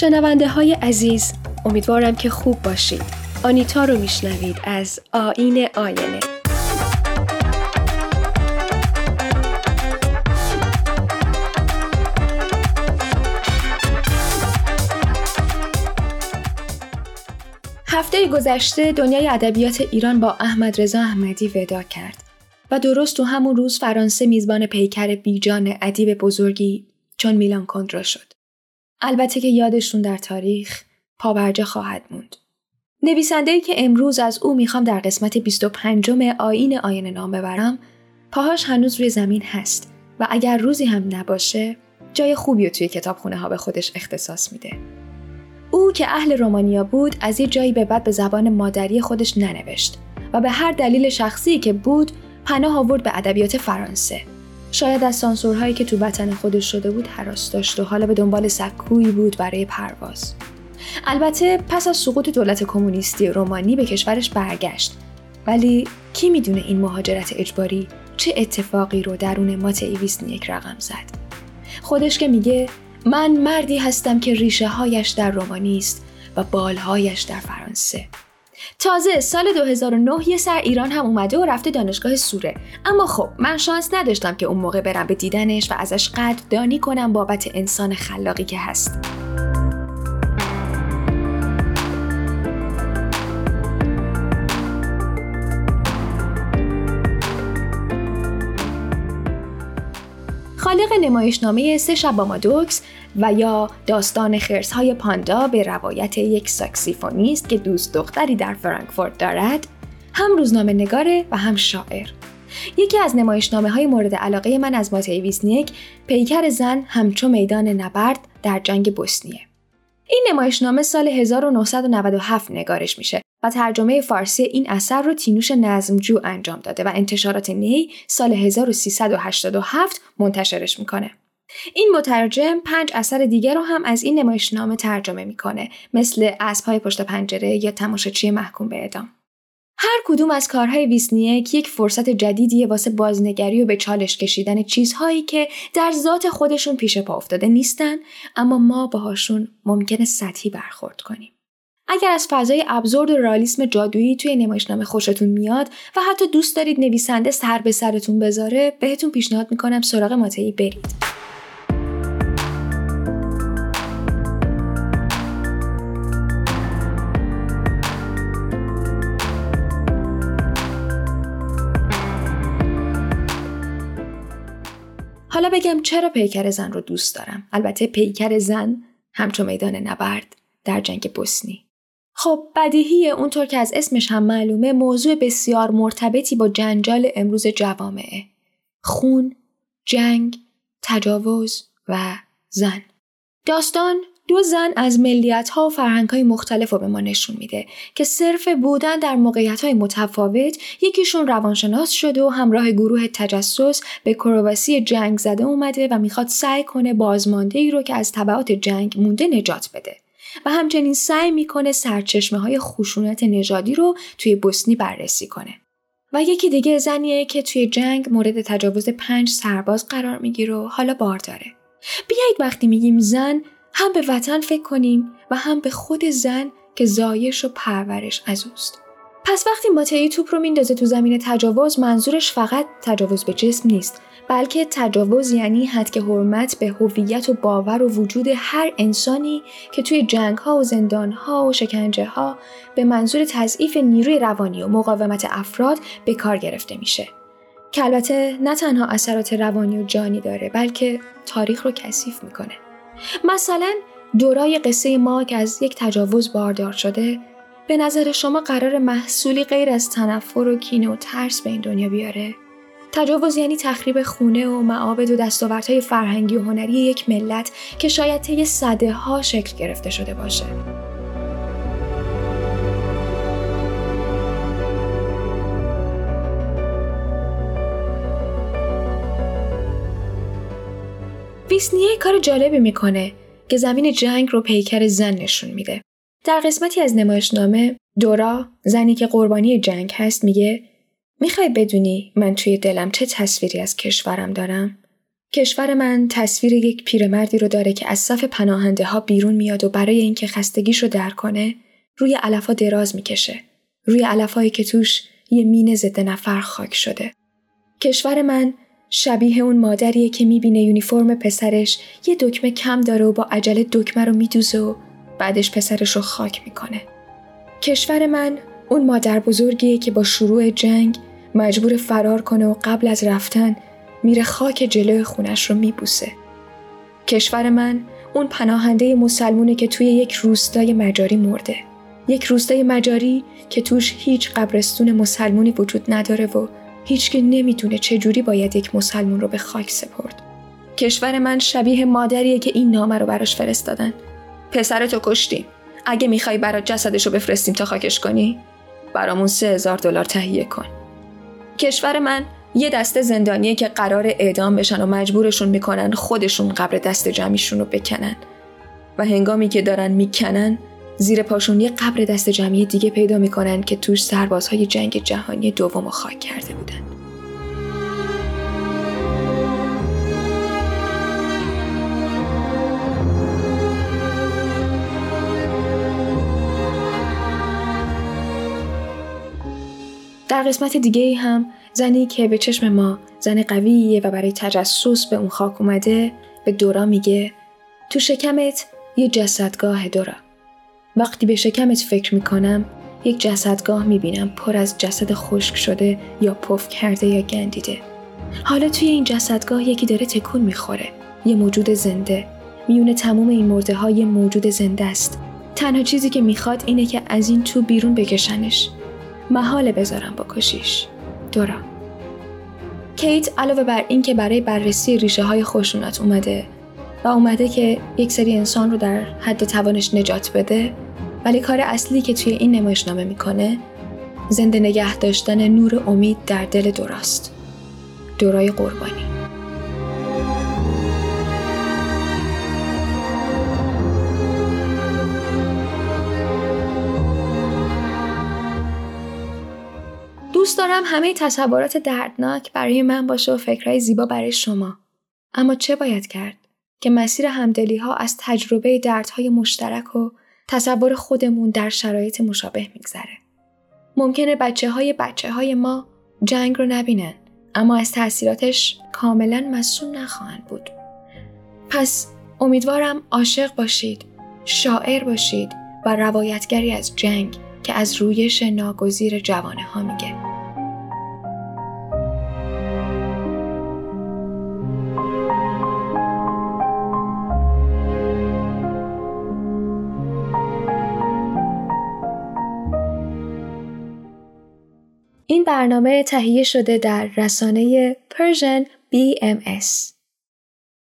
شنونده های عزیز امیدوارم که خوب باشید آنیتا رو میشنوید از آین آینه هفته گذشته دنیای ادبیات ایران با احمد رضا احمدی ودا کرد و درست تو همون روز فرانسه میزبان پیکر بیجان ادیب بزرگی چون میلان کندرا شد. البته که یادشون در تاریخ پابرجا خواهد موند. نویسنده که امروز از او می‌خوام در قسمت 25 آین آین نام ببرم پاهاش هنوز روی زمین هست و اگر روزی هم نباشه جای خوبی رو توی کتابخونه ها به خودش اختصاص میده. او که اهل رومانیا بود از یه جایی به بعد به زبان مادری خودش ننوشت و به هر دلیل شخصی که بود پناه آورد به ادبیات فرانسه شاید از سانسورهایی که تو وطن خودش شده بود حراس داشت و حالا به دنبال سکویی بود برای پرواز. البته پس از سقوط دولت کمونیستی رومانی به کشورش برگشت. ولی کی می‌دونه این مهاجرت اجباری چه اتفاقی رو درون مات ایویسنیک رقم زد؟ خودش که میگه من مردی هستم که ریشه هایش در رومانی است و بالهایش در فرانسه. تازه سال 2009 یه سر ایران هم اومده و رفته دانشگاه سوره. اما خب من شانس نداشتم که اون موقع برم به دیدنش و ازش قدردانی کنم بابت انسان خلاقی که هست. خالق نمایشنامه سه شب با مادوکس و یا داستان خرس های پاندا به روایت یک ساکسیفونیست که دوست دختری در فرانکفورت دارد هم روزنامه نگاره و هم شاعر. یکی از نمایشنامه های مورد علاقه من از ماتئی ویسنیک پیکر زن همچو میدان نبرد در جنگ بوسنیه. این نمایشنامه سال 1997 نگارش میشه. و ترجمه فارسی این اثر رو تینوش نظمجو انجام داده و انتشارات نی سال 1387 منتشرش می‌کنه. این مترجم پنج اثر دیگر رو هم از این نمایشنامه ترجمه می‌کنه مثل اسبهای پشت پنجره یا تماشاچی محکوم به اعدام. هر کدوم از کارهای ویسنیک یک فرصت جدیدیه واسه بازنگری و به چالش کشیدن چیزهایی که در ذات خودشون پیش پا افتاده نیستن اما ما باهاشون ممکنه سطحی برخورد کنیم. اگر از فضای ابزورد و رالیسم جادویی توی نمایشنامه خوشتون میاد و حتی دوست دارید نویسنده سر به سرتون بذاره بهتون پیشنهاد می‌کنم سراغ ماتهی برید. حالا بگم چرا پیکر زن رو دوست دارم. البته پیکر زن همچون میدان نبرد در جنگ بوسنی. خب بدیهی اونطور که از اسمش هم معلومه موضوع بسیار مرتبطی با جنجال امروز جوامعه. خون، جنگ، تجاوز و زن. داستان دو زن از ملیت ها و فرهنگ های مختلف رو به ما نشون میده که صرف بودن در موقعیت های متفاوت یکیشون روانشناس شده و همراه گروه تجسس به کرواسی جنگ زده اومده و می‌خواد سعی کنه بازمانده ای رو که از طبعات جنگ مونده نجات بده و همچنین سعی می‌کنه سرچشمه های خشونت نژادی رو توی بوسنی بررسی کنه. و یکی دیگه زنیه که توی جنگ مورد تجاوز پنج سرباز قرار می‌گیره و حالا بار داره. بیایید وقتی میگیم زن هم به وطن فکر کنیم و هم به خود زن که زایش و پرورش از اوست. پس وقتی ماتئی توپ رو میندازه تو زمین تجاوز منظورش فقط تجاوز به جسم نیست بلکه تجاوز یعنی حد که حرمت به هویت و باور و وجود هر انسانی که توی جنگ ها و زندان ها و شکنجه ها به منظور تضعیف نیروی روانی و مقاومت افراد به کار گرفته میشه. که البته نه تنها اثرات روانی و جانی داره بلکه تاریخ رو کثیف می‌کنه. مثلا دورای قصه ما که از یک تجاوز باردار شده به نظر شما قرار محصولی غیر از تنفر و کینه و ترس به این دنیا بیاره؟ تجاوز یعنی تخریب خونه و معابد و دستاوردهای فرهنگی و هنری یک ملت که شاید طی صده ها شکل گرفته شده باشه. ویسنیه کار جالبی می‌کنه که زمین جنگ رو پیکر زن نشون میده. در قسمتی از نمایشنامه دورا زنی که قربانی جنگ هست میگه می‌خوای بدونی من توی دلم چه تصویری از کشورم دارم؟ کشور من تصویر یک پیرمردی رو داره که از صف پناهنده ها بیرون میاد و برای اینکه خستگیش رو در کنه روی علفا دراز می‌کشه. روی علفایی که توش یه مین ضد نفر خاک شده. کشور من شبیه اون مادریه که می‌بینه یونیفرم پسرش یه دکمه کم داره و با عجله دکمه رو میدوزه و بعدش پسرش رو خاک می‌کنه. کشور من اون مادر بزرگیه که با شروع جنگ مجبور فرار کنه و قبل از رفتن میره خاک جلوی خونش رو میبوسه. کشور من اون پناهنده مسلمونه که توی یک روستای مجاری مرده. یک روستای مجاری که توش هیچ قبرستون مسلمونی وجود نداره و هیچ که نمی‌دونه چجوری باید یک مسلمون رو به خاک سپرد. کشور من شبیه مادریه که این نامه رو براش فرستادن. پسرتو کشتیم. اگه می‌خوای برات جسدش رو بفرستیم تا خاکش کنی برامون سه هزار دلار تهیه کن. کشور من یه دسته زندانیه که قرار اعدام بشن و مجبورشون می‌کنن خودشون قبر دست جمعیشون رو بکنن و هنگامی که دارن می‌کنن زیر پاشون یه قبر دست جمعی دیگه پیدا می‌کنن که توش سربازهای جنگ جهانی دوم خاک کرده بودن. در قسمت دیگه هم زنی که به چشم ما زن قویه و برای تجسس به اون خاک اومده به دورا میگه تو شکمت یه جسدگاه دورا. وقتی به شکمت فکر می‌کنم یک جسدگاه می‌بینم پر از جسد خشک شده یا پف کرده یا گندیده. حالا توی این جسدگاه یکی داره تکون می‌خوره یه موجود زنده. میونه تموم این مرده های موجود زنده است. تنها چیزی که می‌خواد اینه که از این تو بیرون بکشنش. محال بذارم کشیش. دورا. کیت علاوه بر این که برای بررسی ریشه های خشونت اومده و اومده که یک سری انسان رو در حد توانش نجات بده ولی کار اصلی که توی این نمایشنامه می‌کنه زنده نگه داشتن نور امید در دل دوراست. دورای قربانی. دارم همه تصورات دردناک برای من باشه و فکرهای زیبا برای شما. اما چه باید کرد؟ که مسیر همدلی ها از تجربه دردهای مشترک و تصور خودمون در شرایط مشابه میگذره. ممکنه بچه های بچه های ما جنگ رو نبینن اما از تاثیراتش کاملا مسئول نخواهند بود. پس امیدوارم عاشق باشید، شاعر باشید و روایتگری از جنگ که از رویش ناگزیر جوانه ها میگه. این برنامه تهیه شده در رسانه Persian BMS